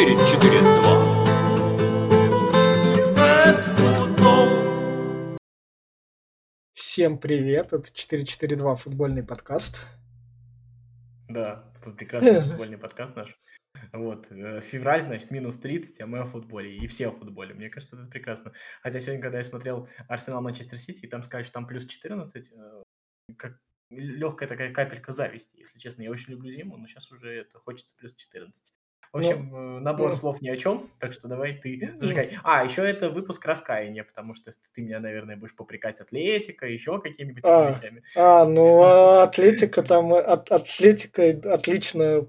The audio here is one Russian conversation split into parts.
4-4-2. Всем привет, это 442 футбольный подкаст. Да, прекрасный футбольный подкаст наш. Вот, э, февраль, значит, минус 30, а мы о футболе, и все о футболе. Мне кажется, это прекрасно. Хотя сегодня, когда я смотрел Арсенал Манчестер Сити, и там сказали, что там плюс 14, э, как легкая такая капелька зависти, если честно. Я очень люблю зиму, но сейчас уже это хочется плюс 14. В Ну, общем, э, набор ну. слов ни о чем, так что давай ты Ну. зажигай. А, еще это выпуск раскаяния, потому что ты меня, наверное, будешь попрекать Атлетика, еще какими-нибудь А. вещами. А, ну а Атлетика там, э, от, Атлетика отлично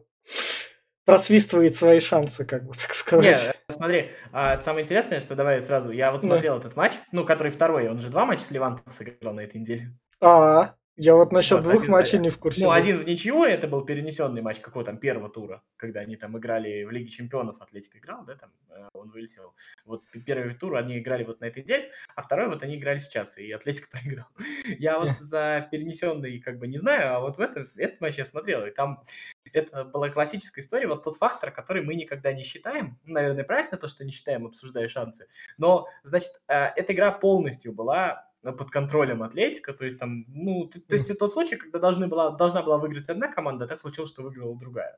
просвистывает свои шансы, как бы так сказать. э, смотри, а, самое интересное, что давай сразу, я вот Да. смотрел этот матч, ну, который второй, он же два матча с Левантом сыграл на этой неделе. А, я вот насчет Вот, двух один, матчей не в курсе. Ну, был. один в ничью, это был перенесенный матч какого там первого тура, когда они там играли в Лиге Чемпионов, Атлетика играл, да, там э, он вылетел. Вот первый тур они играли вот на этой неделе, а второй вот они играли сейчас, и Атлетика проиграл. Я вот за перенесенный как бы не знаю, а вот в этот, этот матч я смотрел, и там это была классическая история, вот тот фактор, который мы никогда не считаем, ну, наверное, правильно то, что не считаем, обсуждая шансы, но, значит, э, эта игра полностью была под контролем Атлетика, то есть там, ну, т- то есть это тот случай, когда должны была, должна была выиграть одна команда, а так случилось, что выиграла другая.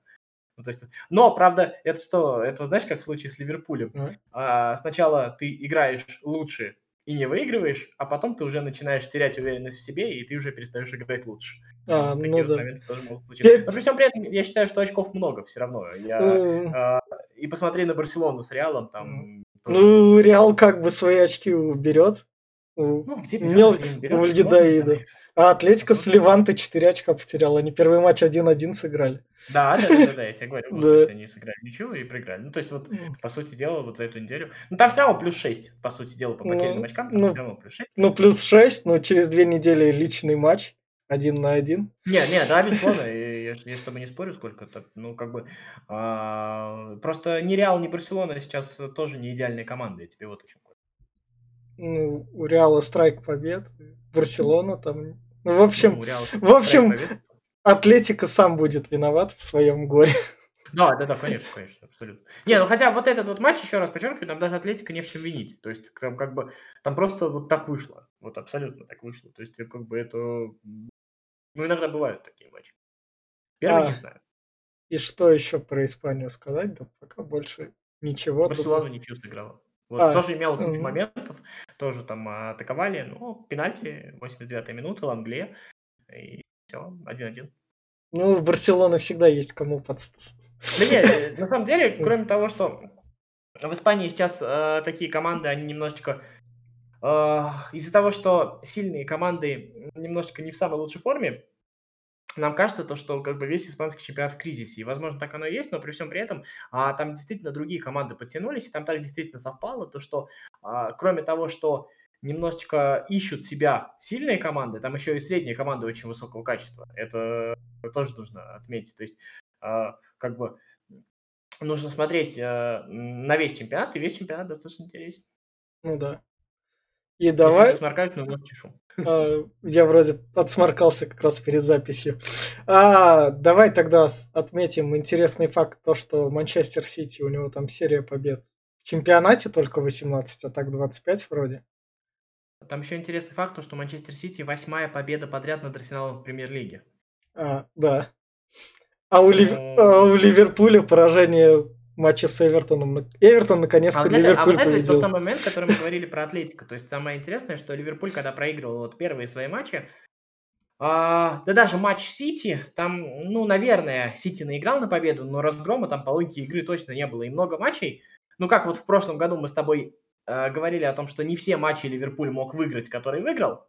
Ну, то есть, но, правда, это что, это знаешь, как в случае с Ливерпулем. Мгм. А, сначала ты играешь лучше и не выигрываешь, а потом ты уже начинаешь терять уверенность в себе, и ты уже перестаешь играть лучше. А, Такие ну вот да. моменты тоже могут случиться. Пе- Но при всем при этом я считаю, что очков много все равно. Я, Ну, а, и посмотри на Барселону с Реалом, там... тоже- Ну, Реал как бы свои очки уберет. Ну, где мел- где посмотрим Вальдедаида. там. А Атлетика с Левантой 4 очка потеряла. Они первый матч 1-1 сыграли. Да, да, да, да, я тебе говорю, то есть они сыграли ничего и проиграли. Ну, то есть вот, по сути дела, вот за эту неделю... Ну, там все равно плюс 6, по сути дела, по потерянным Ну, очкам, там ну, все равно плюс 6. Ну, плюс 6, но через две недели личный матч. Один на один. Не, не, да, безусловно, я, я с тобой не спорю сколько то ну, как бы, а, просто ни Реал, ни Барселона сейчас тоже не идеальные команды, я тебе вот о чем. Ну, у Реала страйк побед. Барселона там... Ну, в общем, Ну, Реала в общем. Атлетика сам будет виноват в своем горе. Да, да, да, конечно, конечно, абсолютно. Не, ну хотя вот этот вот матч, еще раз подчеркиваю, там даже Атлетика не в чем винить. То есть там как бы, там просто вот так вышло. Вот абсолютно так вышло. То есть как бы это, ну иногда бывают такие матчи. Первый А, не знаю. И что еще про Испанию сказать? Да пока больше ничего. Тут- Барселона ничью сыграла. Вот, А, тоже имела кучу мгм. моментов, тоже там атаковали, но пенальти, 89-я минута, Лангле, и все, 1-1. Ну, у Барселоны всегда есть кому подставить. Да нет, э, на самом деле, кроме того, что в Испании сейчас э, такие команды, они немножечко... э, из-за того, что сильные команды немножечко не в самой лучшей форме, нам кажется, то, что как бы весь испанский чемпионат в кризисе. И, возможно, так оно и есть, но при всем при этом а, там действительно другие команды подтянулись, и там так действительно совпало, то, что а, кроме того, что немножечко ищут себя сильные команды, там еще и средние команды очень высокого качества. Это тоже нужно отметить. То есть, а, как бы нужно смотреть э, на весь чемпионат, и весь чемпионат достаточно интересен. Ну да. И Если давай, не сморкаюсь, но чешу. А, я вроде отсморкался как раз перед записью. А, давай тогда отметим интересный факт, то, что Манчестер Сити, у него там серия побед. В чемпионате только 18, а так 25 вроде. Там еще интересный факт, то, что Манчестер Сити восьмая победа подряд над Арсеналом в премьер-лиге. А, да. А у, Лив- Ну. а у Ливерпуля поражение матча с Эвертоном. Эвертон наконец-то А вот, это, а Ливерпуль вот это победил. тот самый момент, который мы говорили про Атлетико. То есть самое интересное, что Ливерпуль, когда проигрывал вот первые свои матчи, а, да даже матч Сити, там, ну, наверное, Сити наиграл на победу, но разгрома там по логике игры точно не было. И много матчей, ну, как вот в прошлом году мы с тобой э, говорили о том, что не все матчи Ливерпуль мог выиграть, который выиграл.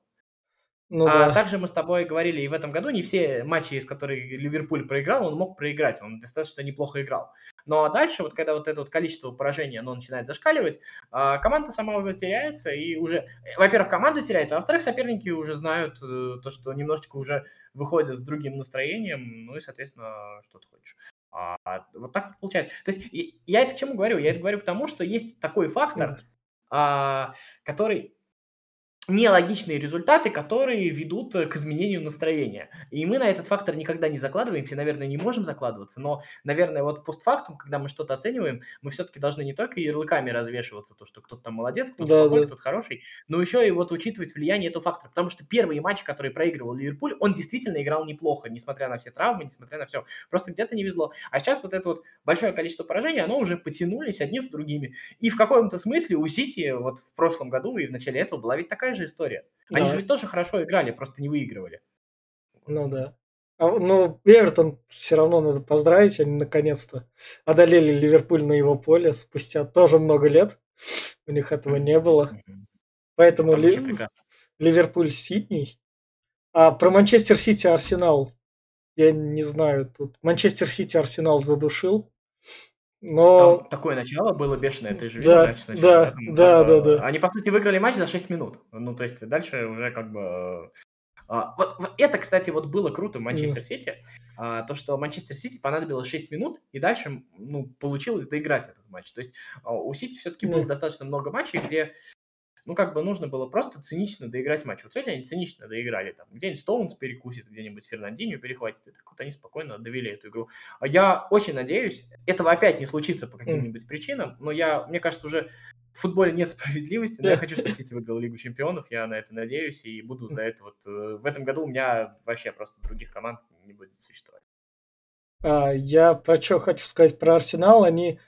Ну а да. также мы с тобой говорили и в этом году, не все матчи, из которых Ливерпуль проиграл, он мог проиграть, он достаточно неплохо играл. Ну а дальше, вот когда вот это вот количество поражений, оно начинает зашкаливать, а, команда сама уже теряется, и уже, э, во-первых, команда теряется, а во-вторых, соперники уже знают э, то, что немножечко уже выходят с другим настроением, ну и, соответственно, что ты хочешь. А, вот так вот получается. То есть я это к чему говорю? Я это говорю к тому, что есть такой фактор, а, который нелогичные результаты, которые ведут э, к изменению настроения. И мы на этот фактор никогда не закладываемся, наверное, не можем закладываться, но, наверное, вот постфактум, когда мы что-то оцениваем, мы все-таки должны не только ярлыками развешиваться, то, что кто-то там молодец, кто-то да, плохой, да. кто-то хороший, но еще и вот учитывать влияние этого фактора. Потому что первые матчи, которые проигрывал Ливерпуль, он действительно играл неплохо, несмотря на все травмы, несмотря на все. Просто где-то не везло. А сейчас вот это вот большое количество поражений, оно уже потянулись одни с другими. И в каком-то смысле у Сити вот в прошлом году и в начале этого была ведь такая же история. Они да. же ведь тоже хорошо играли, просто не выигрывали. Ну да. А, ну, Эвертон все равно надо поздравить, они наконец-то одолели Ливерпуль на его поле спустя тоже много лет. У них этого не было. Поэтому Ли... Ливерпуль синий. А про Манчестер Сити Арсенал я не знаю. Тут Манчестер Сити Арсенал задушил. Но... Там такое начало было бешеное, ты же видел да, матч сначала, да, да, да, да, Они, по сути, выиграли матч за 6 минут. Ну, то есть дальше уже как бы... А, вот, вот это, кстати, вот было круто в Манчестер Сити. А, то, что Манчестер Сити понадобилось 6 минут, и дальше ну, получилось доиграть этот матч. То есть а, у Сити все-таки было достаточно много матчей, где ну, как бы нужно было просто цинично доиграть матч. Вот сегодня они цинично доиграли. Там где-нибудь Стоунс перекусит, где-нибудь Фернандинho перехватит. И так вот они спокойно довели эту игру. А я очень надеюсь, этого опять не случится по каким-нибудь причинам, но я, мне кажется, уже в футболе нет справедливости, но я хочу, чтобы Сити выиграл Лигу Чемпионов, я на это надеюсь и буду за это вот... Э, в этом году у меня вообще просто других команд не будет существовать. А, я про что хочу сказать про Арсенал, они...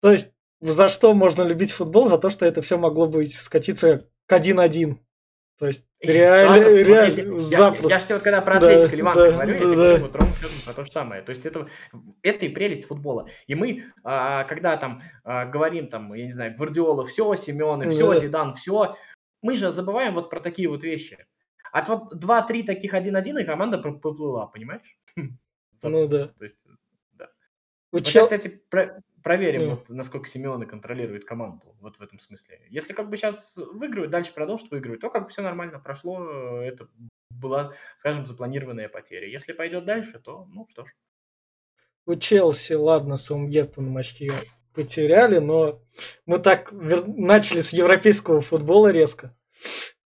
То есть за что можно любить футбол? За то, что это все могло быть скатиться к 1-1. То есть реально, реально, я, запросто. Я, я, я вот когда про Атлетико да, Ливан да, говорю, я тебе да. говорю вот ровно про то же самое. То есть это, это и прелесть футбола. И мы, а, когда там а, говорим, там, я не знаю, Гвардиола, все, Семены, все, да. Зидан, все, мы же забываем вот про такие вот вещи. От вот 2-3 таких 1-1 и команда поплыла, понимаешь? Ну да. То есть, да. Вот сейчас, кстати, про, проверим, вот, насколько Симеоны контролирует команду вот в этом смысле. Если как бы сейчас выигрывают, дальше продолжат выигрывать, то как бы все нормально прошло, это была, скажем, запланированная потеря. Если пойдет дальше, то, ну что ж. У Челси, ладно, с Саутгемптоном очки потеряли, но мы так вер... начали с европейского футбола резко.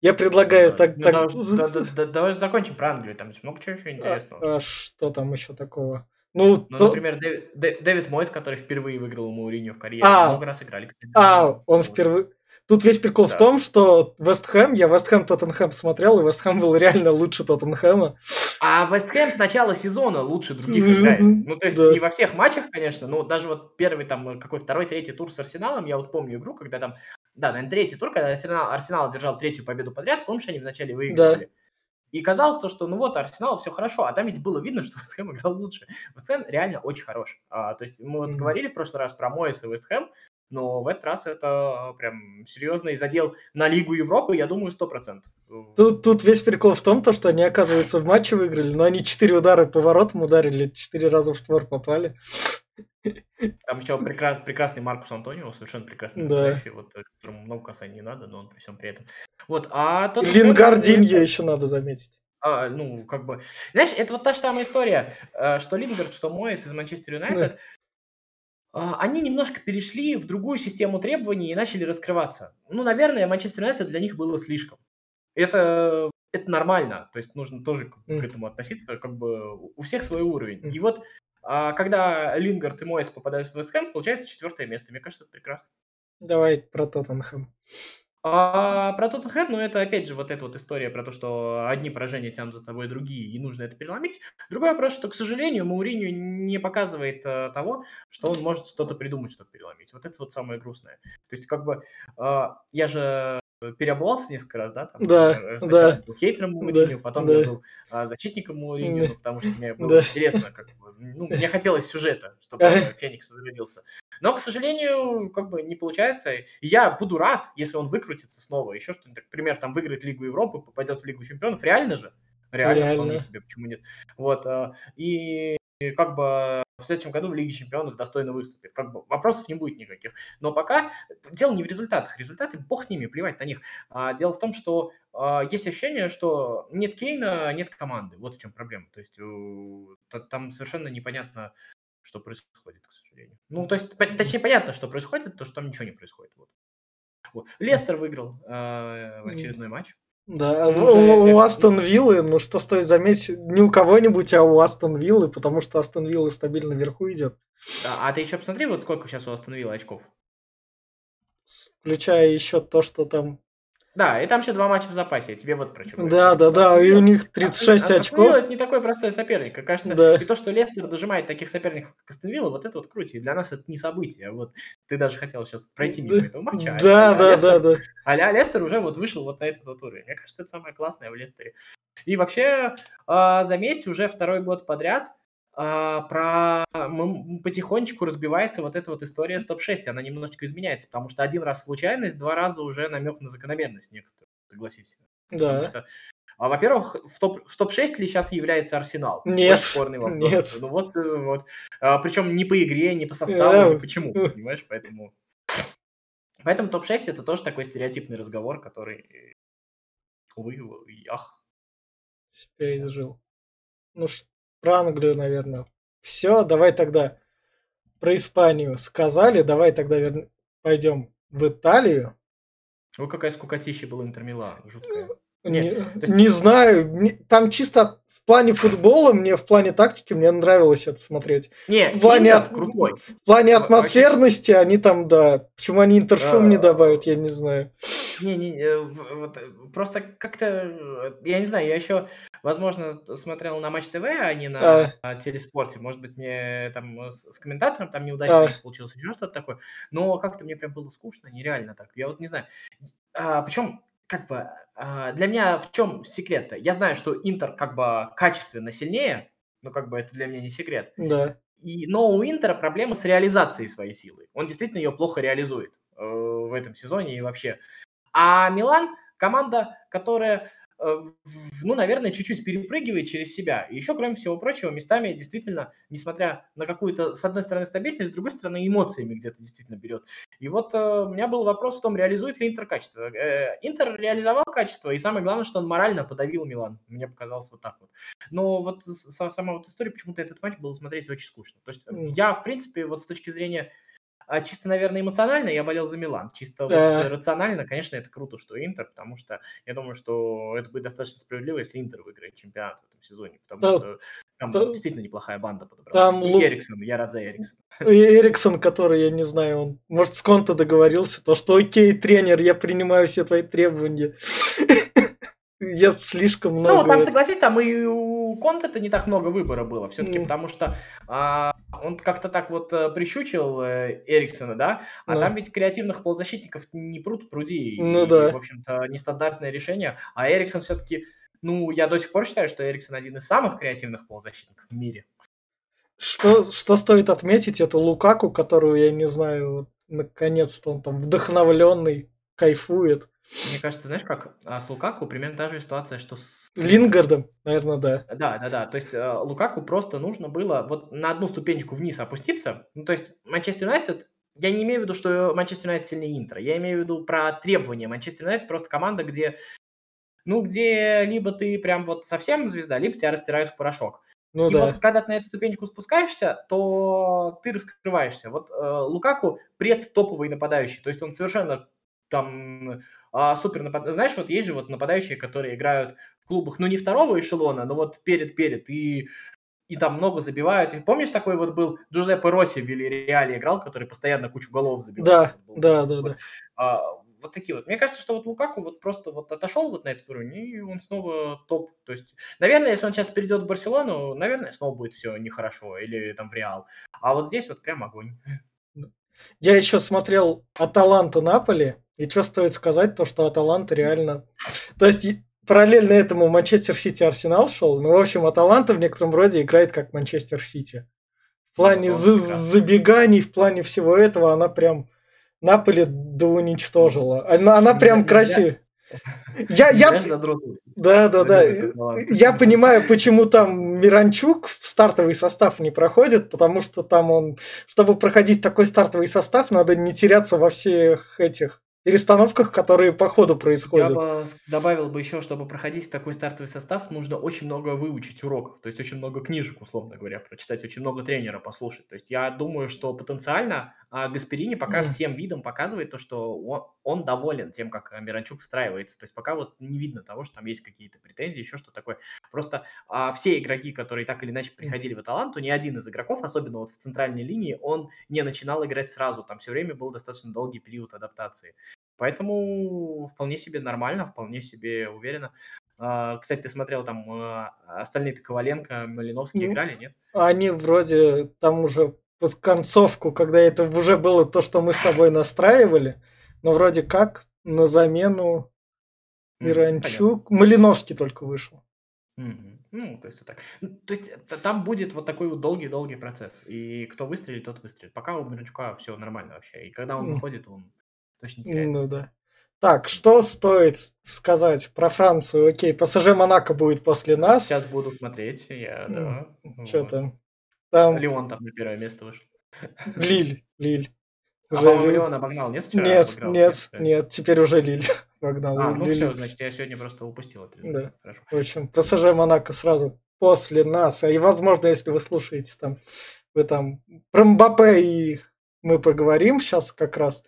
Я предлагаю да, так... Ну, так... Да, да, да, давай закончим про Англию, там много чего еще интересного. А, а что там еще такого? Ну, ну то... например, Дэвид, Дэвид Мойс, который впервые выиграл Мауриню в карьере, а, много раз играли. Кстати, а, он впервые... Тут весь прикол да. в том, что Вест Хэм, я Вест Хэм Тоттенхэм смотрел, и Вест Хэм был реально лучше Тоттенхэма. А Вест Хэм с начала сезона лучше других играет. Ну, то есть да. не во всех матчах, конечно, но даже вот первый там, какой второй, третий тур с Арсеналом, я вот помню игру, когда там, да, наверное, третий тур, когда Арсенал, Арсенал держал третью победу подряд, помнишь, они вначале выиграли? Да. И казалось то, что ну вот, Арсенал все хорошо, а там ведь было видно, что Вестхэм играл лучше. Вестхэм реально очень хорош. А, то есть мы вот mm-hmm. говорили в прошлый раз про Моэс и Вестхэм, но в этот раз это прям серьезный задел на Лигу Европы, я думаю, сто процентов. Тут, тут весь прикол в том, то, что они, оказывается, в матче выиграли, но они четыре удара по воротам ударили, четыре раза в створ попали. Там еще прекрас, прекрасный Маркус Антонио, совершенно прекрасный да. вот, э, которому много касаний не надо, но он при всем при этом. Вот, а тот... Лингардиньо еще надо заметить. А, ну, как бы... Знаешь, это вот та же самая история, э, что Лингард, что Моэс из Манчестер Юнайтед, да. они немножко перешли в другую систему требований и начали раскрываться. Ну, наверное, Манчестер Юнайтед для них было слишком. Это, это нормально, то есть нужно тоже к, к этому относиться, как бы у всех свой уровень. И вот а когда Лингард и Мойс попадают в Вестхэм, получается четвертое место. Мне кажется, это прекрасно. Давай про Тоттенхэм. А про Тоттенхэм, ну, это опять же вот эта вот история про то, что одни поражения тянут за тобой другие, и нужно это переломить. Другой вопрос, что, к сожалению, Мауриню не показывает э, того, что он может что-то придумать, чтобы переломить. Вот это вот самое грустное. То есть, как бы, э, я же переобувался несколько раз, да? Там, да, э, Сначала да. был хейтером Мауриню, да, потом да. я был а, защитником Мауриню, да. ну, потому что мне было да. интересно, как бы, ну, мне хотелось сюжета, чтобы Феникс возродился. Но, к сожалению, как бы не получается. я буду рад, если он выкрутится снова, еще что-нибудь. Например, там выиграет Лигу Европы, попадет в Лигу Чемпионов. Реально же? Реально, Реально. вполне себе, почему нет? Вот, а, и как бы в следующем году в Лиге Чемпионов достойно выступит. Как бы вопросов не будет никаких. Но пока дело не в результатах. Результаты, бог с ними, плевать на них. А, дело в том, что а, есть ощущение, что нет Кейна, нет команды. Вот в чем проблема. То есть э, там совершенно непонятно, что происходит, к сожалению. Ну, то есть, точнее, понятно, что происходит, то, что там ничего не происходит. Вот. Вот. Лестер выиграл э, очередной матч. Да, ну, у, у Астон Виллы, ну что стоит заметить, не у кого-нибудь, а у Астон Виллы, потому что Астон Вилла стабильно вверху идет. Да, а ты еще посмотри, вот сколько сейчас у Астон Вилла очков. Включая еще то, что там да, и там еще два матча в запасе, я тебе вот про что Да, да, да, и у них 36 а, очков. это не такой простой соперник, кажется. Да. И то, что Лестер дожимает таких соперников, как Астон вот это вот крутит. Для нас это не событие. Вот ты даже хотел сейчас пройти мимо да. этого матча. Да, а, да, а да, да. А Лестер уже вот вышел вот на этот вот уровень. Мне кажется, это самое классное в Лестере. И вообще, а, заметь, уже второй год подряд – а, про потихонечку разбивается вот эта вот история с топ-6, она немножечко изменяется, потому что один раз случайность, два раза уже намек на закономерность некоторую, согласись. Да. Что, а, во-первых, в, топ, в топ-6 ли сейчас является Арсенал? Нет, спорный вопрос. нет. Ну вот, э, вот. А, причем не по игре, не по составу, ни почему, понимаешь, поэтому... Поэтому топ-6 это тоже такой стереотипный разговор, который, увы, ах. Изжил. Ну что, про Англию, наверное. Все, давай тогда про Испанию сказали, давай тогда вер... пойдем в Италию. Ой, какая скукотища была Интермила, жуткая. Не, не, есть... не знаю, там чисто в плане футбола, мне в плане тактики, мне нравилось это смотреть. Не, в плане, от... крутой. В плане атмосферности Вообще... они там, да. Почему они интершум а... не добавят, я не знаю. Не, не, э, вот, э, просто как-то, э, я не знаю, я еще возможно, смотрел на Матч ТВ, а не на а. телеспорте. Может быть, мне там с, комментатором там неудачно а. получилось, еще что-то такое. Но как-то мне прям было скучно, нереально так. Я вот не знаю. А, причем, как бы, для меня в чем секрет-то? Я знаю, что Интер как бы качественно сильнее, но как бы это для меня не секрет. Да. И, но у Интера проблема с реализацией своей силы. Он действительно ее плохо реализует э, в этом сезоне и вообще. А Милан команда, которая ну, наверное, чуть-чуть перепрыгивает через себя. И еще, кроме всего прочего, местами действительно, несмотря на какую-то, с одной стороны, стабильность, с другой стороны, эмоциями где-то действительно берет. И вот э, у меня был вопрос в том, реализует ли Интер качество. Э, Интер реализовал качество, и самое главное, что он морально подавил Милан. Мне показалось вот так вот. Но вот сама вот история, почему-то этот матч был смотреть очень скучно. То есть я, в принципе, вот с точки зрения а чисто, наверное, эмоционально я болел за Милан. Чисто да. вот рационально, конечно, это круто, что Интер, потому что я думаю, что это будет достаточно справедливо, если Интер выиграет чемпионат в этом сезоне, потому да. что там да. действительно неплохая банда подобралась. Там И Лу... Эриксон, я рад за Эриксона. И Эриксон, который, я не знаю, он, может, с Конто договорился, то, что окей, тренер, я принимаю все твои требования. Я слишком много... Ну, там, согласись, там и у Конта-то не так много выбора было все-таки, mm. потому что а, он как-то так вот э, прищучил э, Эриксона, да, а ну. там ведь креативных полузащитников не пруд пруди. Ну и, да. в общем-то, нестандартное решение. А Эриксон все-таки, ну, я до сих пор считаю, что Эриксон один из самых креативных полузащитников в мире. Что, что стоит отметить, это Лукаку, которую, я не знаю, наконец-то он там вдохновленный, кайфует. Мне кажется, знаешь как, а с Лукаку примерно та же ситуация, что с... Лингардом, наверное, да. Да, да, да. То есть э, Лукаку просто нужно было вот на одну ступенечку вниз опуститься. Ну, то есть Манчестер Юнайтед, я не имею в виду, что Манчестер Юнайтед сильнее Интра. Я имею в виду про требования. Манчестер Юнайтед просто команда, где, ну, где либо ты прям вот совсем звезда, либо тебя растирают в порошок. Ну, и да. вот когда ты на эту ступенечку спускаешься, то ты раскрываешься. Вот э, Лукаку предтоповый нападающий, то есть он совершенно там а, супер напад... Знаешь, вот есть же вот нападающие, которые играют в клубах, ну, не второго эшелона, но вот перед-перед, и, и там много забивают. И помнишь, такой вот был Джузеппе Росси в Вильяреале играл, который постоянно кучу голов забивал? Да, да, да, да. А, вот такие вот. Мне кажется, что вот Лукаку вот просто вот отошел вот на этот уровень, и он снова топ. То есть, наверное, если он сейчас перейдет в Барселону, наверное, снова будет все нехорошо, или там в Реал. А вот здесь вот прям огонь. Я еще смотрел Аталанта Наполи, и что стоит сказать, то что Аталанта реально... То есть параллельно этому Манчестер Сити Арсенал шел, ну, в общем, Аталанта в некотором роде играет как Манчестер Сити. В плане ну, за забеганий, в плане всего этого она прям Наполи да уничтожила. Она, она прям красивая. Я, я... Да, да, да. Я понимаю, почему там Миранчук в стартовый состав не проходит, потому что там он, чтобы проходить такой стартовый состав, надо не теряться во всех этих перестановках, которые по ходу происходят. Я бы добавил бы еще, чтобы проходить такой стартовый состав, нужно очень много выучить уроков, то есть очень много книжек, условно говоря, прочитать, очень много тренера послушать. То есть я думаю, что потенциально а Гасперини пока М. всем видом показывает то, что он, он доволен тем, как Миранчук встраивается. То есть пока вот не видно того, что там есть какие-то претензии, еще что такое. Просто а, все игроки, которые так или иначе приходили в Аталанту, ни один из игроков, особенно вот в центральной линии, он не начинал играть сразу. Там все время был достаточно долгий период адаптации. Поэтому вполне себе нормально, вполне себе уверенно. А, Кстати, ты смотрел там а, остальные-то Коваленко, Малиновский Ну, играли, нет? Они вроде там уже под концовку, когда это уже было то, что мы с тобой настраивали, но вроде как на замену Миранчук, Малиновский только вышел. Мгм. Ну, то есть вот так. Ну, То есть т- там будет вот такой вот долгий-долгий процесс. И кто выстрелит, тот выстрелит. Пока у Миранчука все нормально вообще. И когда он выходит, он точно не теряется. Ну да. Так, что стоит сказать про Францию? Окей, ПСЖ Монако будет после нас. Сейчас буду смотреть, я, да. Что вот. там? Там Леон там на первое место вышел. Лиль, Лиль. А, Уже Лиль. Леон обогнал, нет, вчера Нет, обыграл? нет, нет, теперь уже Лиль погнал. А, ну Лиль. все, значит, я сегодня просто упустил этот результат. Да. Хорошо. В общем, ПСЖ Монако сразу после нас. А И, возможно, если вы слушаете там, вы там про Мбаппе и мы поговорим сейчас как раз.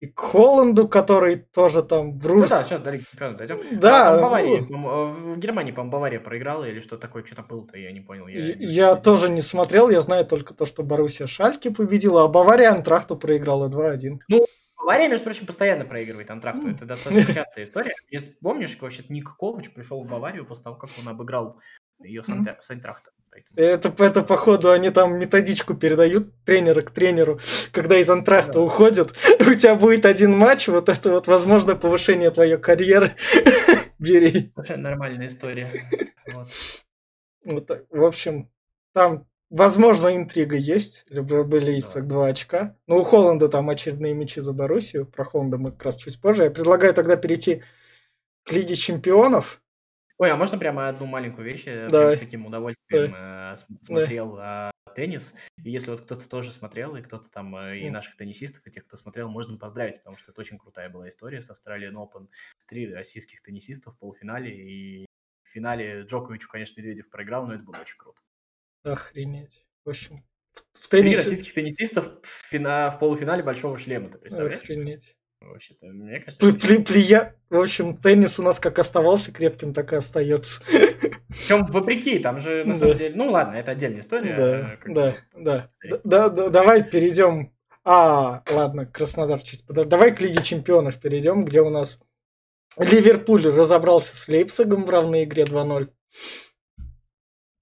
И к Холланду, который тоже там Ну Брус. да, сейчас Чемпионов дойдем. Да, А, там Бавария, ну. по-моему, в Германии, по-моему, Бавария проиграла или что такое, что там было-то, я не понял. Я, не Я очень тоже не смотрел, я знаю только то, что Боруссия Шальки победила, а Бавария Антрахту проиграла 2-1. Бавария, между прочим, постоянно проигрывает Антракту. М. Это достаточно частая история. Если помнишь, вообще Ник Ковач пришел в Баварию после того, как он обыграл ее с, М. Это, это, походу, они там методичку передают тренера к тренеру, когда из антрахта Да. уходят. У тебя будет один матч, вот это вот, возможно, повышение твоей карьеры. Бери. Вообще нормальная история. Вот. Вот. В общем, там, возможно, интрига есть. Были есть как два очка. Но у Холланда там очередные мячи за Боруссию. Про Холланда мы как раз чуть позже. Я предлагаю тогда перейти к Лиге Чемпионов. Ой, а можно прямо одну маленькую вещь? Я Давай. прям с таким удовольствием э, с- смотрел э, теннис. И если вот кто-то тоже смотрел, и кто-то там э, и наших теннисистов, и тех, кто смотрел, можно поздравить, потому что это очень крутая была история с Australian Open. Три российских теннисистов в полуфинале, и в финале Джоковичу, конечно, Медведев проиграл, но это было очень круто. Охренеть. В общем, в- в Три теннисе... российских теннисистов в, фина- в полуфинале Большого шлема, ты представляешь? Охренеть. Вообще-то, мне кажется, Пли- пли- плия- В общем, теннис у нас как оставался крепким, так и остается. Причем вопреки, там же на Да. самом деле, ну ладно, это отдельная история. Да, э, как да, да. Да, да, Давай перейдем. А, ладно, Краснодар чуть подожди. Давай к Лиге Чемпионов перейдем, где у нас Ливерпуль разобрался с Лейпцигом в равной игре 2-0.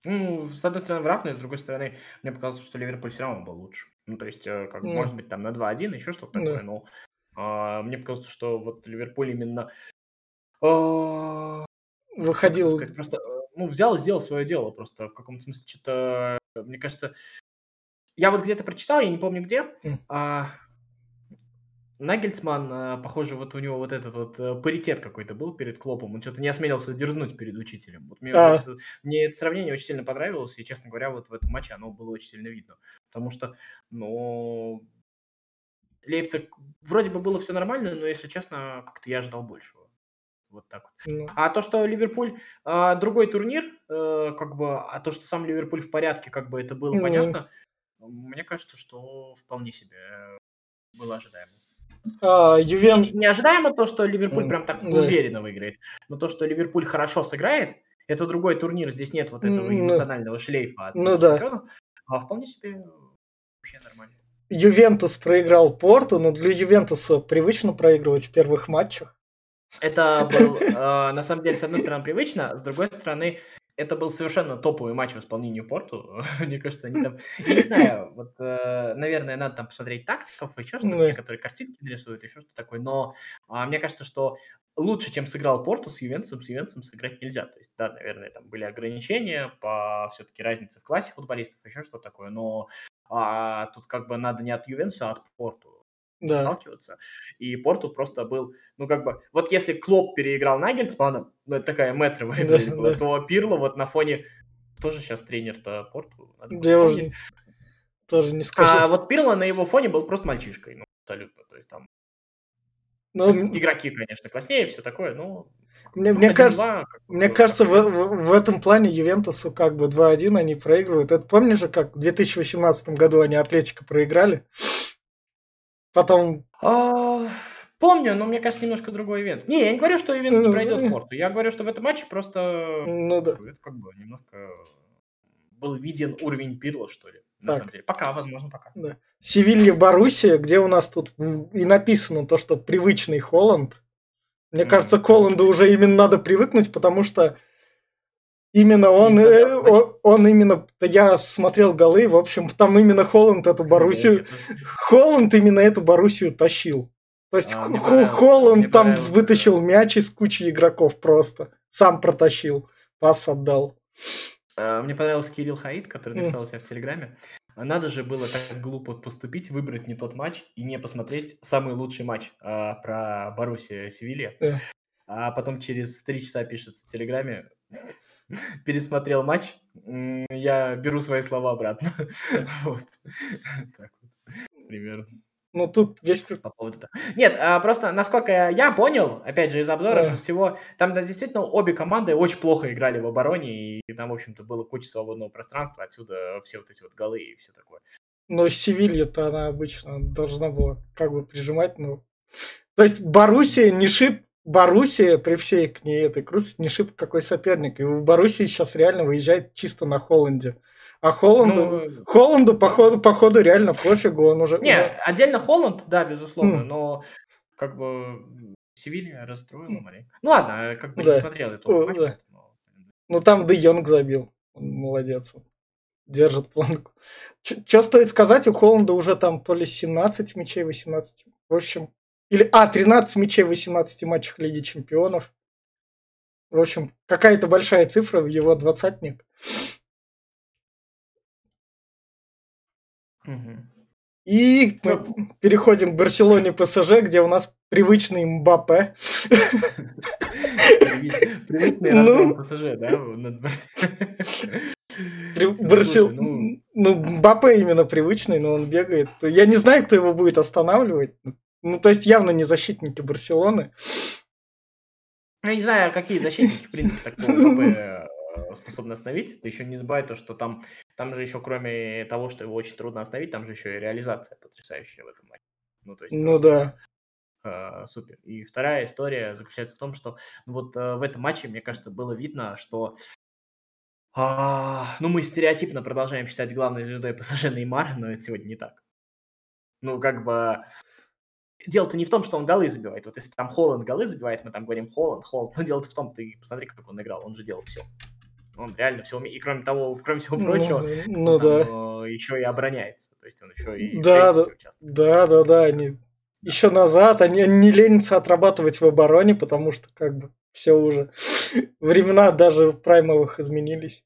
Ну, с одной стороны, в равной, с другой стороны, мне показалось, что Ливерпуль все равно был лучше. Ну, то есть, э, как, Ну. может быть, там на 2-1, еще что-то такое, но а, мне показалось, что вот Ливерпуль именно а, это Выходил... сказать, просто, э, ну, взял и сделал свое дело просто в каком-то смысле что-то, э, мне кажется, я вот где-то прочитал, я не помню где, М. а, Нагельцман, а, похоже, вот у него вот этот вот э, паритет какой-то был перед Клопом, он что-то не осмелился дерзнуть перед учителем. Вот мне, А. вот, э, мне это сравнение очень сильно понравилось, и, честно говоря, вот в этом матче оно было очень сильно видно. Потому что, ну, Лейпциг, вроде бы было все нормально, но, если честно, как-то я ожидал большего. Вот так вот. Ну, А то, что Ливерпуль а, другой турнир, э, как бы, а то, что сам Ливерпуль в порядке, как бы это было Ну. понятно, мне кажется, что вполне себе было ожидаемо. а, Ювен... не ожидаемо то, что Ливерпуль прям так да. уверенно выиграет, но то, что Ливерпуль хорошо сыграет, это другой турнир, здесь нет вот этого Ну, эмоционального шлейфа от ну да. А вполне себе вообще нормально. Ювентус проиграл Порту, но для Ювентуса привычно проигрывать в первых матчах. Это был, э, на самом деле, с одной стороны, привычно, с другой стороны, это был совершенно топовый матч в исполнении Порту. Мне кажется, они там... Я не знаю, вот, э, наверное, надо там посмотреть тактиков, еще что-то, Да. те, которые картинки нарисуют, еще что-то такое, но а, мне кажется, что лучше, чем сыграл Порту с Ювентусом, с Ювентусом сыграть нельзя. То есть, да, наверное, там были ограничения по все-таки разнице в классе футболистов, еще что-то такое, но а, тут как бы надо не от Ювентуса, а от Порту Да. отталкиваться. И Порту просто был, ну, как бы, вот если Клоп переиграл Нагельцмана, ну, это такая метровая Да, была, да. то Пирло вот на фоне... Кто же сейчас тренер-то Порту? Надо Я уже тоже не скажу. А вот Пирло на его фоне был просто мальчишкой, ну, абсолютно. То есть там Ну, игроки, конечно, класснее, все такое, но... Мне, ну, мне 1-2 кажется, мне кажется, в, в- в этом плане Ювентусу как бы 2-1 они проигрывают. Это помнишь же, как в 2018 году они Атлетико проиграли? Потом... А, помню, но мне кажется, немножко другой ивент. Не, я не говорю, что ивент не пройдет порту. Я говорю, что в этом матче просто... Ну да. Это как бы немножко был виден уровень Пирла, что ли. На так. самом деле. Пока, возможно, пока. Да. Севилья Боруссия, где у нас тут и написано то, что привычный Холланд. Мне кажется, Холланду уже именно надо привыкнуть, потому что именно он, э, он, он именно, я смотрел голы, в общем, там именно Холланд эту Боруссию, Холланд именно эту Боруссию тащил. То есть а, Холланд там вытащил мяч из кучи игроков просто, сам протащил, пас отдал. А, мне понравился Кирилл Хаид, который написал себя в Телеграме. Надо же было так глупо поступить, выбрать не тот матч и не посмотреть самый лучший матч а, про Боруссия Севилья. Yeah. А потом через три часа пишет в Телеграме, пересмотрел матч, я беру свои слова обратно. Вот. Так вот, примерно. Ну, тут весь... По поводу того. Нет, а, просто, насколько я понял, опять же, из обзоров да. всего, там действительно обе команды очень плохо играли в обороне, и там, в общем-то, было куча свободного пространства, отсюда все вот эти вот голы и все такое. Но Севилья-то она обычно должна была как бы прижимать, ну... То есть Боруссия не шип Боруссия при всей к ней этой крутости не шибко какой соперник. И у Боруссии сейчас реально выезжает чисто на Холланде. А Холланду, ну, Холланду походу, походу реально пофигу, он уже... Не, отдельно Холланд, да, безусловно, mm. но как бы Севилья расстроила маленько. Ну ладно, как бы да. не смотрел эту О, матч, да. поэтому... Ну там Де Йонг забил, он молодец, держит планку. Что стоит сказать, у Холланда уже там то ли 17 мячей, 18. В общем, или, а, 13 мячей в 18 матчах Лиги Чемпионов. В общем, какая-то большая цифра в его двадцатник. И мы переходим к Барселоне ПСЖ, где у нас привычный Мбаппе. Привычный ну, ПСЖ, да? Барсел... Ну, ну, Мбаппе именно привычный, но он бегает. Я не знаю, кто его будет останавливать. Ну, то есть явно не защитники Барселоны. Я не знаю, какие защитники, в принципе, такого способны остановить. Ты еще не забывай то, что там, там же еще, кроме того, что его очень трудно остановить, там же еще и реализация потрясающая в этом матче. Ну, то есть ну да. Э, супер. И вторая история заключается в том, что ну, вот э, в этом матче, мне кажется, было видно, что а, ну, мы стереотипно продолжаем считать главной звездой ПСЖ Неймар, но это сегодня не так. Ну, как бы дело-то не в том, что он голы забивает. Вот если там Холланд голы забивает, мы там говорим Холланд, Холланд. Но дело-то в том, ты посмотри, как он играл, он же делал все. Он реально все умеет. И кроме того, кроме всего ну, прочего, ну, ну, да. Э, еще и обороняется. То есть он еще и да, да, да, да, да, они еще назад, они не ленятся отрабатывать в обороне, потому что как бы все уже времена даже праймовых изменились.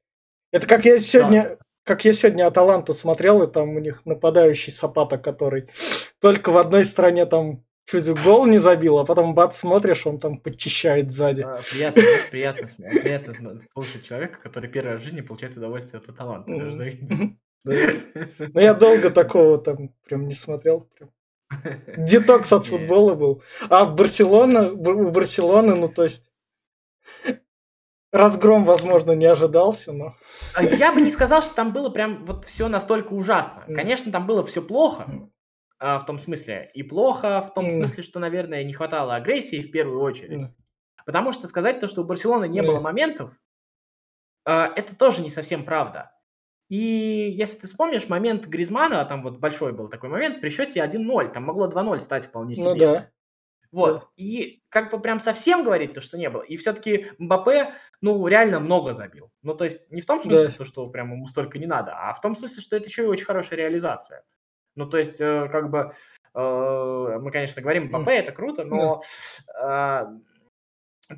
Это как я сегодня, да. как я сегодня Аталанту смотрел, и там у них нападающий Сапата, который только в одной стране там чуть гол не забил, а потом бац, смотришь, он там подчищает сзади. А, приятно, приятно, приятно слушать человека, который первый раз в жизни получает удовольствие от таланта. Даже завидно. Ну, я долго такого там прям не смотрел. Детокс от футбола был. А Барселона, у Барселоны, ну то есть разгром, возможно, не ожидался, но... А я бы не сказал, что там было прям вот все настолько ужасно. Конечно, там было все плохо, а, в том смысле, и плохо в том mm. смысле, что, наверное, не хватало агрессии в первую очередь. Mm. Потому что сказать то, что у Барселоны не mm. было моментов, а, это тоже не совсем правда. И если ты вспомнишь момент Гризмана, там вот большой был такой момент, при счете 1-0, там могло 2-0 стать вполне ну себе. Ну да. Вот, да. и как бы прям совсем говорить то, что не было. И все-таки Мбаппе, ну, реально много забил. Ну, то есть не в том смысле, да. то, что прям ему столько не надо, а в том смысле, что это еще и очень хорошая реализация. Ну, то есть, э, как бы, э, мы, конечно, говорим, ПП это круто, но э,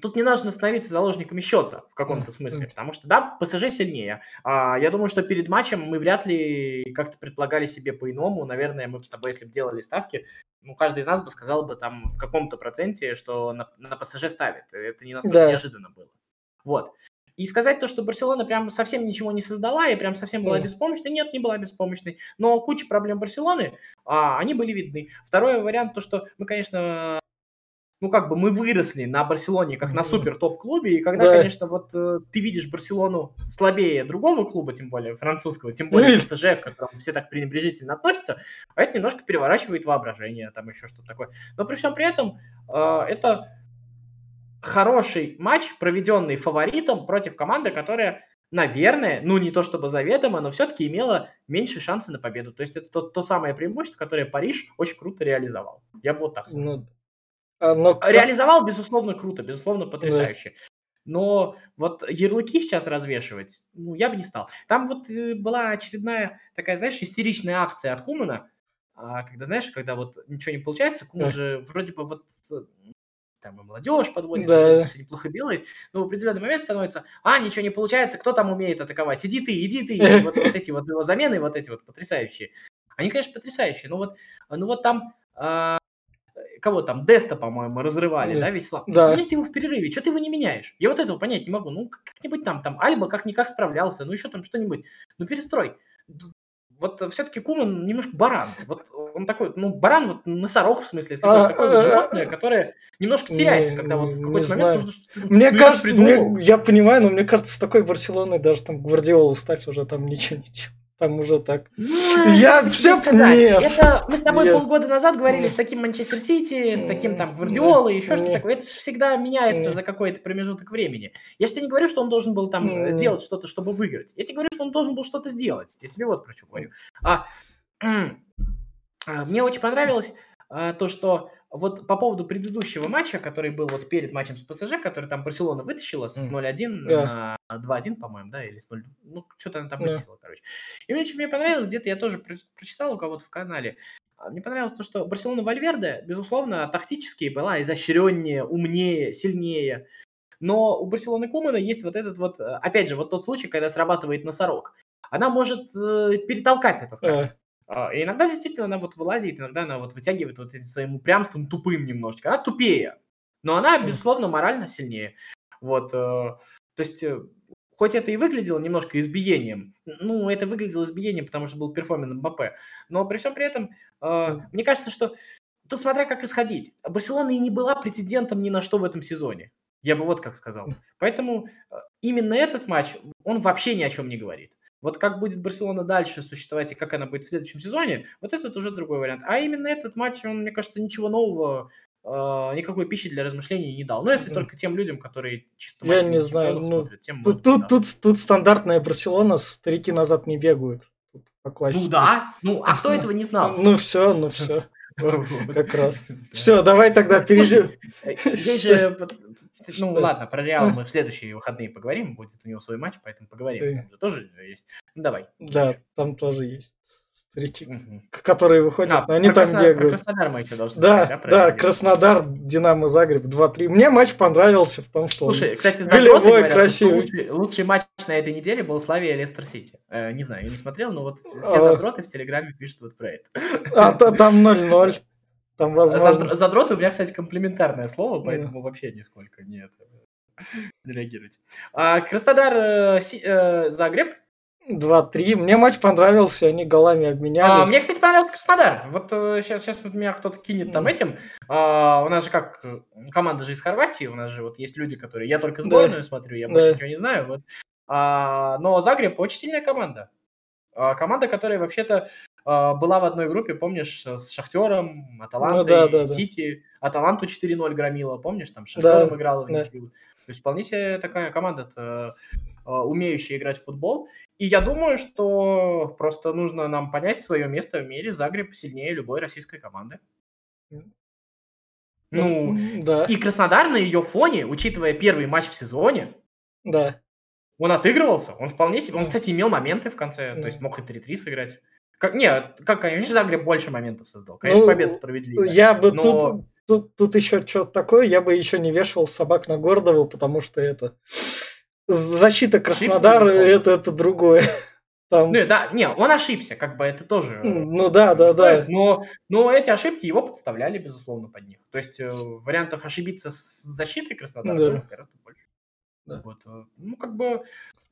тут не нужно становиться заложниками счета в каком-то смысле, потому что, да, ПСЖ сильнее. А, я думаю, что перед матчем мы вряд ли как-то предполагали себе по-иному. Наверное, мы с тобой, если бы делали ставки, ну, каждый из нас бы сказал бы там в каком-то проценте, что на, на ПСЖ ставит. Это не настолько да. неожиданно было. Вот. И сказать то, что Барселона прям совсем ничего не создала и прям совсем была беспомощной, нет, не была беспомощной. Но куча проблем Барселоны, а, они были видны. Второй вариант, то, что мы, конечно, ну, как бы мы выросли на Барселоне как на супер топ-клубе, и когда, Да. конечно, вот э, ты видишь Барселону слабее другого клуба, тем более французского, тем более ПСЖ, к которому все так пренебрежительно относятся, это немножко переворачивает воображение, там еще что-то такое. Но при всем при этом э, это хороший матч, проведенный фаворитом против команды, которая, наверное, ну не то чтобы заведомо, но все-таки имела меньше шансы на победу. То есть это то, то самое преимущество, которое Париж очень круто реализовал. Я бы вот так сказал. Ну, а, но к- Реализовал, безусловно, круто, безусловно, потрясающе. Но вот ярлыки сейчас развешивать, ну, я бы не стал. Там вот э, была очередная такая, знаешь, истеричная акция от Кумана, а, когда, знаешь, когда вот ничего не получается, Куман Да. же вроде бы вот э, там и молодежь подводит, Да. всё неплохо делает, но в определенный момент становится, а, ничего не получается, кто там умеет атаковать? Иди ты, иди ты. Вот, вот эти вот его замены, вот эти вот потрясающие. Они, конечно, потрясающие, но вот, ну вот там а, кого там, Деста, по-моему, разрывали, Да. да, весь фланг. Да. Поменяй ты его в перерыве, что ты его не меняешь? Я вот этого понять не могу. Ну, как- как-нибудь там, там, Альба как-никак справлялся, ну, еще там что-нибудь. Ну, перестрой. Вот все-таки Куман немножко баран. Вот он такой, ну, баран, вот носорог, в смысле, если А, такое вот а, животное, а, которое немножко теряется, не- когда вот в какой-то момент нужно что-то... Мне ну, кажется, мне- я понимаю, но мне кажется, с такой Барселоной даже там Гвардиолу ставь уже там ничего не делай. Там уже так. Ну, Я тебе сказать, нет. Это мы с тобой Нет. полгода назад говорили Нет. с таким Манчестер Сити, с таким там. Гвардиолой, еще что-то такое. Это всегда меняется Нет. за какой-то промежуток времени. Я же тебе не говорю, что он должен был там э, Нет. сделать что-то, чтобы выиграть. Я тебе говорю, что он должен был что-то сделать. Я тебе вот про что говорю. А, мне очень понравилось а, то, что вот по поводу предыдущего матча, который был вот перед матчем с ПСЖ, который там Барселона вытащила с М. 0-1 Да. на 2-1, по-моему, да, или с 0 ну, что-то она там вытащила, короче. И мне очень мне понравилось, где-то я тоже про- прочитал у кого-то в канале, а, мне понравилось то, что Барселона Вальверде, безусловно, тактически была изощреннее, умнее, сильнее. Но у Барселоны Кумана есть вот этот вот, э, опять же, вот тот случай, когда срабатывает носорог. Она может э, перетолкать это, скажем. А, А, И иногда действительно она вот вылазит, иногда она вот вытягивает вот этим своим упрямством тупым немножечко. Она тупее, но она, безусловно, морально сильнее. Вот, э, то есть, э, хоть это и выглядело немножко избиением, ну, это выглядело избиением, потому что был перформанс МБП, но при всем при этом, э, мне кажется, что тут смотря как исходить. Барселона и не была претендентом ни на что в этом сезоне. Я бы вот как сказал. Поэтому именно этот матч, он вообще ни о чем не говорит. Вот как будет Барселона дальше существовать и как она будет в следующем сезоне, вот этот уже другой вариант. А именно этот матч, он, мне кажется, ничего нового, э, никакой пищи для размышлений не дал. Ну, если Мгм. только тем людям, которые чисто Я не знаю, ну, смотрят, тем Тут, тут, тут, тут стандартная Барселона, старики назад не бегают. Тут по классике. Ну да, ну а кто этого не знал? Ну все, ну все. Как раз. Все, давай тогда перейдем. Э, Есть же, вот, ну Что? ладно, про Реал мы в следующие выходные поговорим, будет у него свой матч, поэтому поговорим. Там же тоже есть. Ну давай. Да, там тоже есть Мгм. к- которые выходят, А, но они там Краснодар- бегают. Краснодар мы еще должны Да, сказать, да, Реал? Краснодар, Динамо Загреб 2-3. Мне матч понравился в том, что он- Слушай, кстати, голевой, говорят, красивый. лучший, лучший матч на этой неделе был Славия Лестер Сити. Э, не знаю, я не смотрел, но вот все А. задроты в Телеграме пишут вот про это. а, та- там 0-0. Там, возможно... Задр- Задроты у меня, кстати, комплиментарное слово, поэтому вообще нисколько не, это, не. А, Краснодар э, э, Загреб. 2-3. Мне матч понравился, они голами А, обменялись. мне, кстати, понравился Краснодар. Вот сейчас, сейчас вот меня кто-то кинет там этим. А, у нас же как, э, команда же из Хорватии, у нас же вот есть люди, которые... Я только Да. сборную смотрю, я Да. больше ничего не знаю. Вот. А, но Загреб очень сильная команда. А, команда, которая вообще-то а, была в одной группе, помнишь, с Шахтером, Аталантой, Ну да, да, да. Сити. Аталанту 4-0 громила, помнишь, там с Да, Шахтером играла в да. ничью. То есть вполне себе такая команда умеющая играть в футбол. И я думаю, что просто нужно нам понять свое место в мире. Загреб сильнее любой российской команды. Ну, да, и Краснодар на ее фоне, учитывая первый матч в сезоне, да. он отыгрывался, он вполне себе, он, Да. кстати, имел моменты в конце, Да. то есть мог и 3-3 сыграть. Как, нет, как, конечно, Загреб больше моментов создал. Конечно, Ну, победа справедливая. Я бы но- тут, тут, тут еще что-то такое, я бы еще не вешал собак на Гордову, потому что это защита Краснодара, это, это другое. Там, Ну, да, не, он ошибся, как бы это тоже... ну да, да, стоит, да. Но, но эти ошибки его подставляли, безусловно, под них. То есть э, вариантов ошибиться с защитой Краснодара Да. гораздо больше. Да. Вот, э, ну, как бы,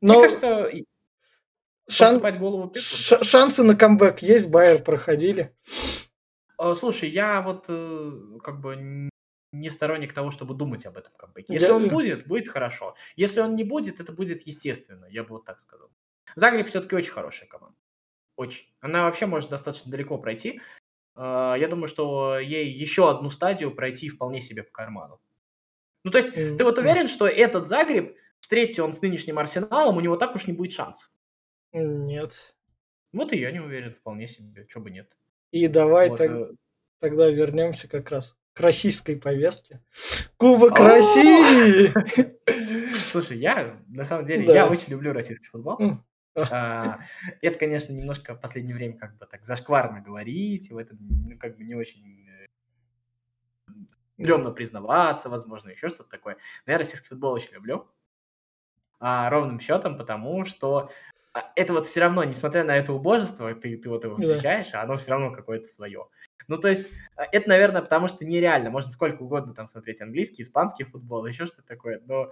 Но мне кажется, шан- голову ш- шансы на камбэк есть, Байер проходили. Э, Слушай, я вот э, как бы не сторонник того, чтобы думать об этом камбэке. Если Я- он будет, будет хорошо. Если он не будет, это будет естественно, я бы вот так сказал. Загреб все-таки очень хорошая команда. Очень. Она вообще может достаточно далеко пройти. А, Я думаю, что ей еще одну стадию пройти вполне себе по карману. Ну, то есть, ты вот уверен, что этот Загреб, встретится он с нынешним Арсеналом, у него так уж не будет шансов? Нет. Вот и я не уверен, вполне себе, что бы нет. И давай Вот, так- э, тогда вернемся как раз к российской повестке. Кубок! России! Слушай, я на самом деле, Да. я очень люблю российский футбол. А, Это, конечно, немножко в последнее время как бы так зашкварно говорить, и в этом, ну, как бы не очень э, стрёмно признаваться, возможно, еще что-то такое. Но я российский футбол очень люблю. А, ровным счетом, потому что это вот все равно, несмотря на это убожество, ты, ты вот его Да. встречаешь, а оно все равно какое-то свое. Ну, то есть, а, это, наверное, потому что нереально. Можно сколько угодно там смотреть английский, испанский футбол, еще что-то такое, но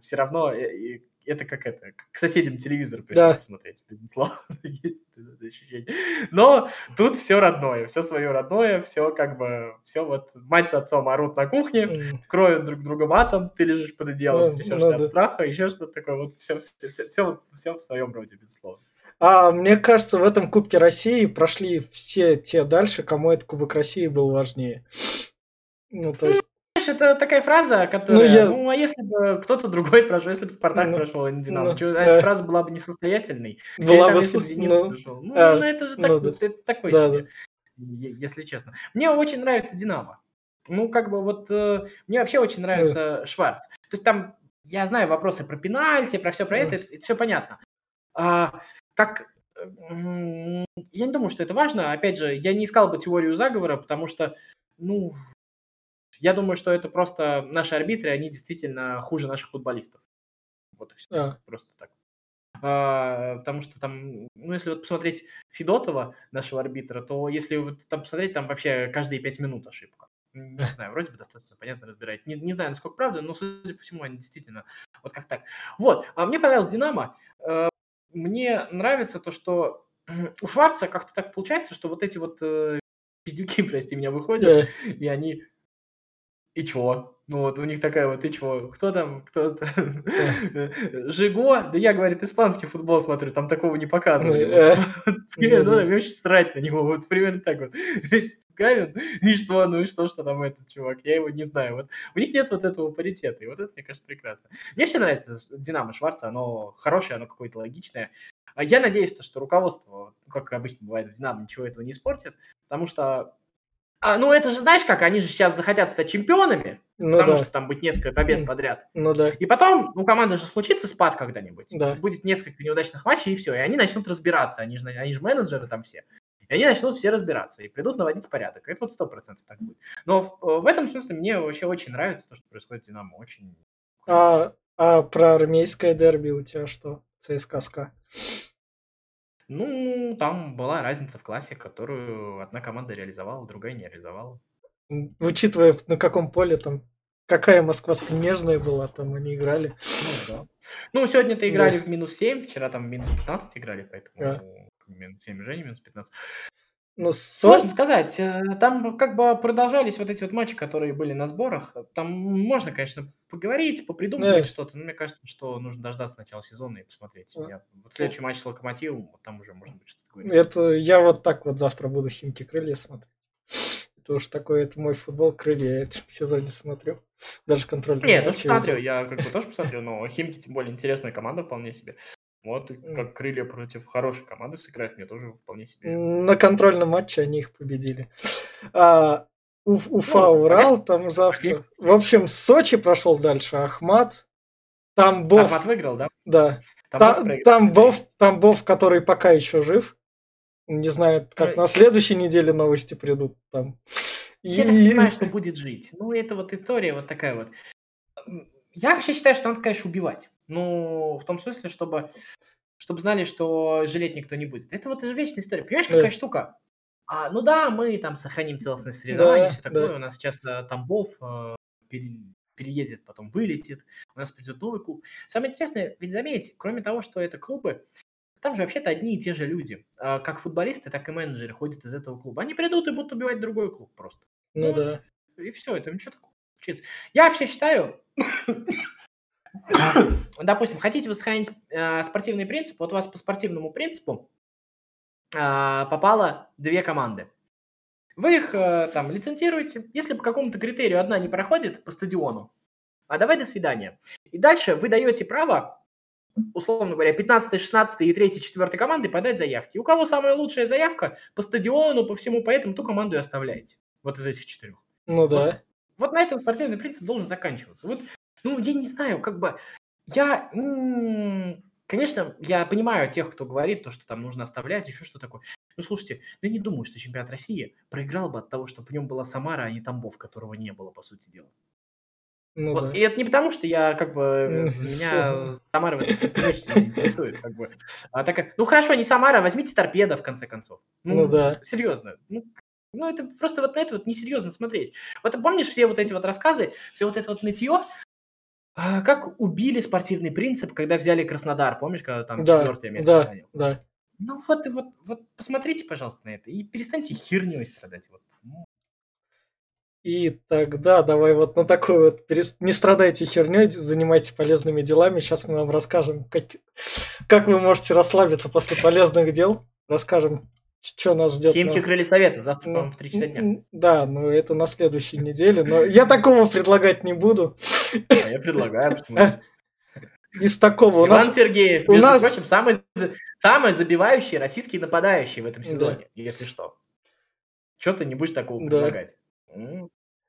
все равно э, это как это, как к соседям телевизор прийти Да. посмотреть, безусловно, есть это ощущение. Но тут все родное, все свое родное, все как бы, все вот мать с отцом орут на кухне, М, кроют друг друга матом, ты лежишь под одеялом, Ну, трясешься ну от страха, еще что-то такое, вот все, все, все, вот, все в своем роде, безусловно. А мне кажется, в этом Кубке России прошли все те дальше, кому этот Кубок России был важнее. Ну, то есть, Знаешь, это такая фраза, которая, я- ну, а если бы кто-то другой прошел, если бы Спартак Ну, прошел, а не Динамо, ну, чё, э. эта фраза была бы несостоятельной. Была бы... если бы Зенит ну, прошел. Ну, а, ну, это же ну так- да. это такой Да, себе, е- если честно. Мне очень нравится Динамо. Ну, как бы вот, э, мне вообще очень нравится Шварц. То есть там, я знаю вопросы про пенальти, про все про это, это, все понятно. А, как, я не думаю, что это важно. Опять же, я не искал бы теорию заговора, потому что, ну, я думаю, что это просто наши арбитры, они действительно хуже наших футболистов. Вот и все. а, Просто так. А, потому что там, ну, если вот посмотреть Федотова, нашего арбитра, то если вот там посмотреть, там вообще каждые пять минут ошибка. Не знаю, вроде бы достаточно понятно разбирает. Не, не знаю, насколько правда, но, судя по всему, они действительно вот как так. Вот, а мне понравилось Динамо. Э, Мне нравится то, что у Шварца как-то так получается, что вот эти вот э, пиздюки, прости меня, выходят, и они... И чё? Ну вот у них такая вот, и чё? Кто там? Кто там? Жиго? Да я, говорит, испанский футбол смотрю, там такого не показывали. Э, Примерно, ну да. да, мне очень срать на него, вот примерно так вот. Гавин, и что, ну и что, что там этот чувак, я его не знаю. Вот у них нет вот этого паритета, и вот это, мне кажется, прекрасно. Мне все нравится Динамо Шварца, оно хорошее, оно какое-то логичное. А Я надеюсь, то, что руководство, ну, как обычно бывает в Динамо, ничего этого не испортит, потому что а, ну, это же, знаешь как, они же сейчас захотят стать чемпионами, Ну потому да, что там будет несколько побед М. подряд. ну да. И потом у команды же случится спад когда-нибудь. Да. Будет несколько неудачных матчей, и все. И они начнут разбираться. Они же, они же менеджеры там все. И они начнут все разбираться и придут наводить порядок. Это вот сто процентов так будет. Но в, в этом смысле мне вообще очень нравится то, что происходит в Динамо. Очень... А, а про армейское дерби у тебя что? ЦСКА СКА. Ну, там была разница в классе, которую одна команда реализовала, другая не реализовала. Учитывая, на каком поле там, какая Москва нежная была, там они играли. Ну, да. Ну, сегодня-то играли в минус 7, вчера там минус 15 играли, поэтому Да. минус 7 уже не минус 15. Ну, Сложно Со... сказать. э, Там как бы продолжались вот эти вот матчи, которые были на сборах. Там можно, конечно, поговорить, попридумывать Да. что-то, но мне кажется, что нужно дождаться начала сезона и посмотреть. Да. Я- Вот следующий матч с Локомотивом, вот там уже можно будет что-то говорить. Это я вот так вот завтра буду Химки Крылья смотреть. Это уж такой, это мой футбол Крылья, я это в сезоне смотрю. Даже контроль. Не, я тоже посмотрю, я как бы тоже посмотрю, но Химки, тем более, интересная команда вполне себе. Вот, как крылья против хорошей команды сыграть, мне тоже вполне себе. На контрольном матче они их победили. А, Уф- Уфа, Ну, Урал, там завтра. В общем, Сочи прошел дальше, Ахмат. Там Бов, Ахмат выиграл, да? да. Там Та- Бов проиграл. Там Бов, там Бов, который пока еще жив. Не знаю, как Ну, на следующей неделе новости придут там. Я так понимаю, что будет жить. Ну, это вот история вот такая вот. Я вообще считаю, что надо, конечно, убивать. Ну, в том смысле, чтобы, чтобы знали, что жалеть никто не будет. Это вот же вечная история. Понимаешь, какая Да. штука? А, ну да, мы там сохраним целостность соревнований, Да, все такое. да. У нас сейчас э, Тамбов пере- переедет, потом вылетит. У нас придет новый клуб. Самое интересное, ведь заметь, кроме того, что это клубы, там же вообще-то одни и те же люди. А, Как футболисты, так и менеджеры ходят из этого клуба. Они придут и будут убивать другой клуб просто. Ну Ну, да. и все, это ничего такого. Я вообще считаю, допустим, хотите вы сохранить э, спортивный принцип, вот у вас по спортивному принципу э, попало две команды. Вы их э, там лицензируете. Если по какому-то критерию одна не проходит по стадиону, а давай до свидания. И дальше вы даете право, условно говоря, 15, 16 и 3, 4 команды подать заявки. У кого самая лучшая заявка по стадиону, по всему, поэтому ту команду и оставляете. Вот из этих четырех. Ну да. Вот, вот на этом спортивный принцип должен заканчиваться. Вот, ну, я не знаю, как бы... Я, конечно, я понимаю тех, кто говорит, то, что там нужно оставлять, еще что такое. Ну, слушайте, я не думаю, что чемпионат России проиграл бы от того, что в нем была Самара, а не Тамбов, которого не было, по сути дела. Ну, вот. да. И это не потому, что я как бы меня Самара в этом не интересует, как бы. А так, ну хорошо, не Самара, возьмите торпеда в конце концов. Ну, ну да. Серьезно. Ну, ну, это просто вот на это вот несерьезно смотреть. Вот помнишь все вот эти вот рассказы, все вот это вот нытье, а, как убили спортивный принцип, когда взяли Краснодар, помнишь, когда там да, четвертое место да, занял? Да. Ну вот, вот, вот посмотрите, пожалуйста, на это и перестаньте херней страдать. Вот. И тогда давай вот на такой вот, не страдайте херней, занимайтесь полезными делами. Сейчас мы вам расскажем, как, как вы можете расслабиться после полезных дел. Расскажем, что нас ждет. Химки на... крылья совета, завтра, ну, в 3 часа дня. Да, ну это на следующей неделе, но я такого предлагать не буду. А я предлагаю, почему? Из такого у нас... Сергеев, между у нас... прочим, самый, самый забивающий российский нападающий в этом сезоне, да. если что. Что ты не будешь такого да.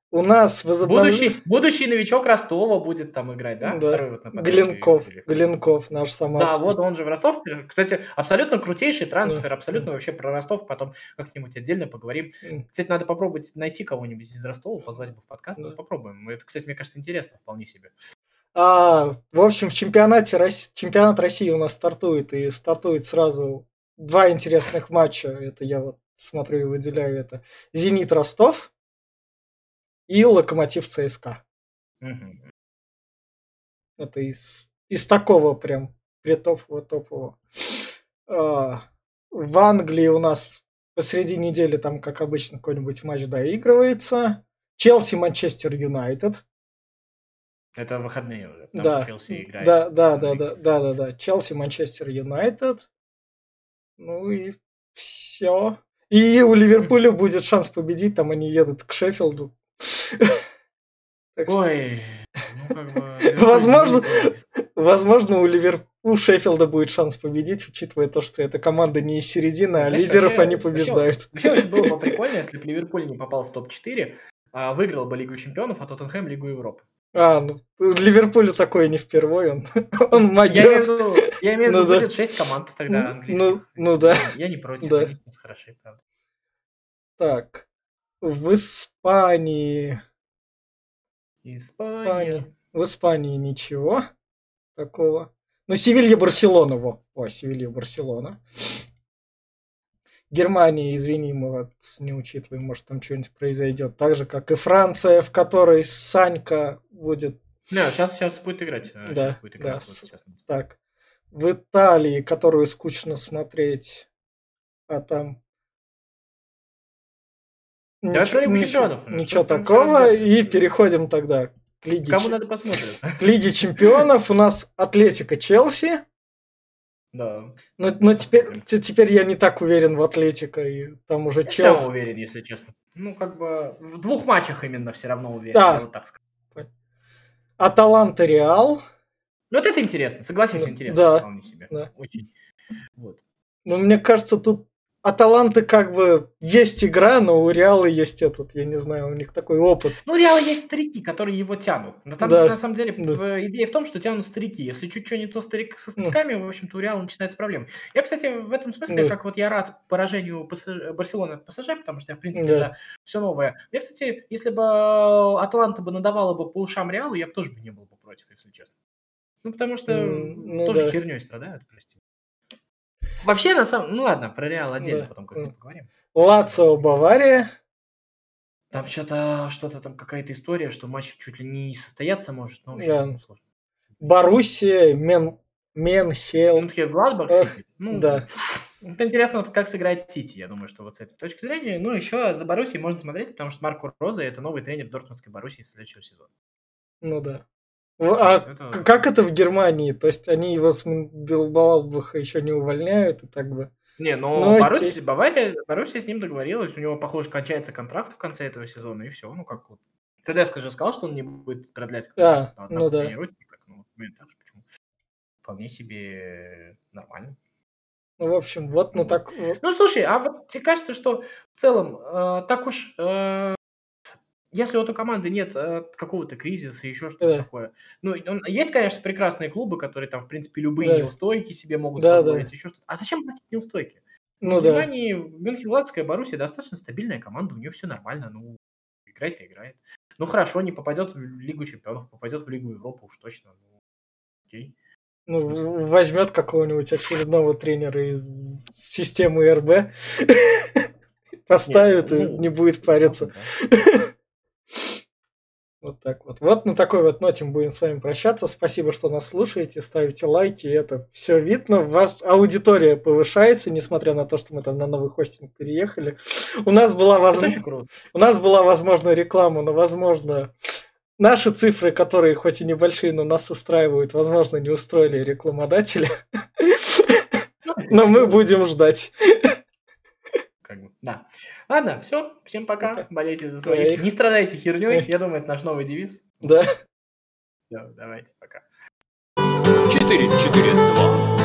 У нас возобновлен... будущий, будущий новичок Ростова будет там играть, да? да. Второй вот Глинков, Глинков, наш самый. Да, вот он же в Ростов. Кстати, абсолютно крутейший трансфер, да. абсолютно вообще про Ростов. Потом как-нибудь отдельно поговорим. Кстати, надо попробовать найти кого-нибудь из Ростова, позвать бы в подкаст. Да. попробуем. Это, кстати, мне кажется, интересно вполне себе. А, в общем, в чемпионате чемпионат России у нас стартует, и стартует сразу два интересных матча. Это я вот смотрю и выделяю это. Зенит Ростов и Локомотив ЦСКА. Угу. Это из, из такого прям притопового топового. А, в Англии у нас посреди недели там, как обычно, какой-нибудь матч доигрывается. Челси, Манчестер Юнайтед. Это выходные уже. Да. Челси играет. Да, да, да, да, да, да, да. Челси, Манчестер Юнайтед. Ну и все. И у Ливерпуля будет шанс победить, там они едут к Шеффилду. Ой, ну как бы... Возможно, возможно, у Ливерпуля у Шеффилда будет шанс победить, учитывая то, что эта команда не из середины, а лидеров они побеждают. Вообще, вообще было бы прикольно, если бы Ливерпуль не попал в топ-4, а выиграл бы Лигу Чемпионов, а Тоттенхэм Лигу Европы. А, ну, Ливерпулю такое не впервые, он, он могет. Я имею в виду, я имею в виду ну, будет да. 6 команд тогда ну, английских. Ну, ну да. Я не против, да. они хороши, правда. Так, в Испании... Испания. В Испании ничего такого. Ну, Севилья, Барселона, во. О, Севилья, Барселона. Германия, извини, мы вот не учитываем, может там что-нибудь произойдет. Так же, как и Франция, в которой Санька будет... Не, сейчас, сейчас будет играть. Э, да, сейчас будет играть, да. Вот сейчас. Так. В Италии, которую скучно смотреть, а там... Давай ничего, про Ничего, ничего такого, и переходим тогда к Лиге, Кому надо посмотреть? к Лиге Чемпионов. У нас Атлетика Челси. Да. Но, но теперь, теперь я не так уверен в Атлетико, и там уже я Челси. Я уверен, если честно. Ну, как бы в двух матчах именно все равно уверен, да. вот так сказать. Аталанта Реал. Ну, вот это интересно, согласись, интересно. Да. Вполне себе. Да. Очень. Вот. Но мне кажется, тут Аталанты как бы есть игра, но у Реала есть этот, я не знаю, у них такой опыт. Ну, у Реала есть старики, которые его тянут. Но там, да. на самом деле, да. идея в том, что тянут старики. Если чуть-чуть не то старик со стариками, ну. в общем-то, у Реала начинается проблема. Я, кстати, в этом смысле, да. как вот я рад поражению ПСЖ, Барселоны от ПСЖ, потому что я, в принципе, да. за все новое. Я, кстати, если бы Атланта бы надавала бы по ушам Реалу, я бы тоже бы не был бы против, если честно. Ну, потому что ну, тоже да. херней страдают, прости. Вообще, на самом... Ну ладно, про Реал отдельно да. потом как-нибудь поговорим. Лацио, Бавария. Там что-то, что-то там какая-то история, что матч чуть ли не состояться может, но вообще да. ну, сложно. Боруссия, Мен... Менхел. Менхел Гладбах? Ну, да. Это интересно, как сыграет Сити, я думаю, что вот с этой точки зрения. Ну, еще за Боруссией можно смотреть, потому что Марко Роза – это новый тренер Дортмундской Боруссии следующего сезона. Ну да. А вот это... как это в Германии? То есть они его с Мендельбаубаха еще не увольняют и так бы? Не, но ну, Боруссия, Бавария, Боруссия с ним договорилась, у него, похоже, кончается контракт в конце этого сезона, и все, ну как вот. ТДСК же сказал, что он не будет продлять а, ну да. Никак, ну, почему? Вполне себе нормально. Ну, в общем, вот, ну так... Ну, слушай, а вот тебе кажется, что в целом э, так уж э, если вот у команды нет э, какого-то кризиса, еще что-то да. такое. Ну, он, есть, конечно, прекрасные клубы, которые там, в принципе, любые да. неустойки себе могут да, позволить, да. еще что-то. А зачем платить неустойки? Ну, в да. Германии, Мюнхен-Ладская Боруссия достаточно стабильная команда, у нее все нормально, ну, играет и играет. Ну, хорошо, не попадет в Лигу Чемпионов, попадет в Лигу Европы уж точно. Ну, окей. Ну, возьмет какого-нибудь очередного тренера из системы РБ, поставит и ну, не будет париться. Вот так вот. Вот на такой вот ноте мы будем с вами прощаться. Спасибо, что нас слушаете, ставите лайки. Это все видно. Ваша аудитория повышается, несмотря на то, что мы там на новый хостинг переехали. У нас была, возможно... У нас была, возможно, реклама, но, возможно, наши цифры, которые хоть и небольшие, но нас устраивают, возможно, не устроили рекламодатели. Но мы будем ждать. Да. Ладно, все. Всем пока. пока. Болейте за своих. Не страдайте херней. Я думаю, это наш новый девиз. Да. Все, давайте, пока. 4, 4,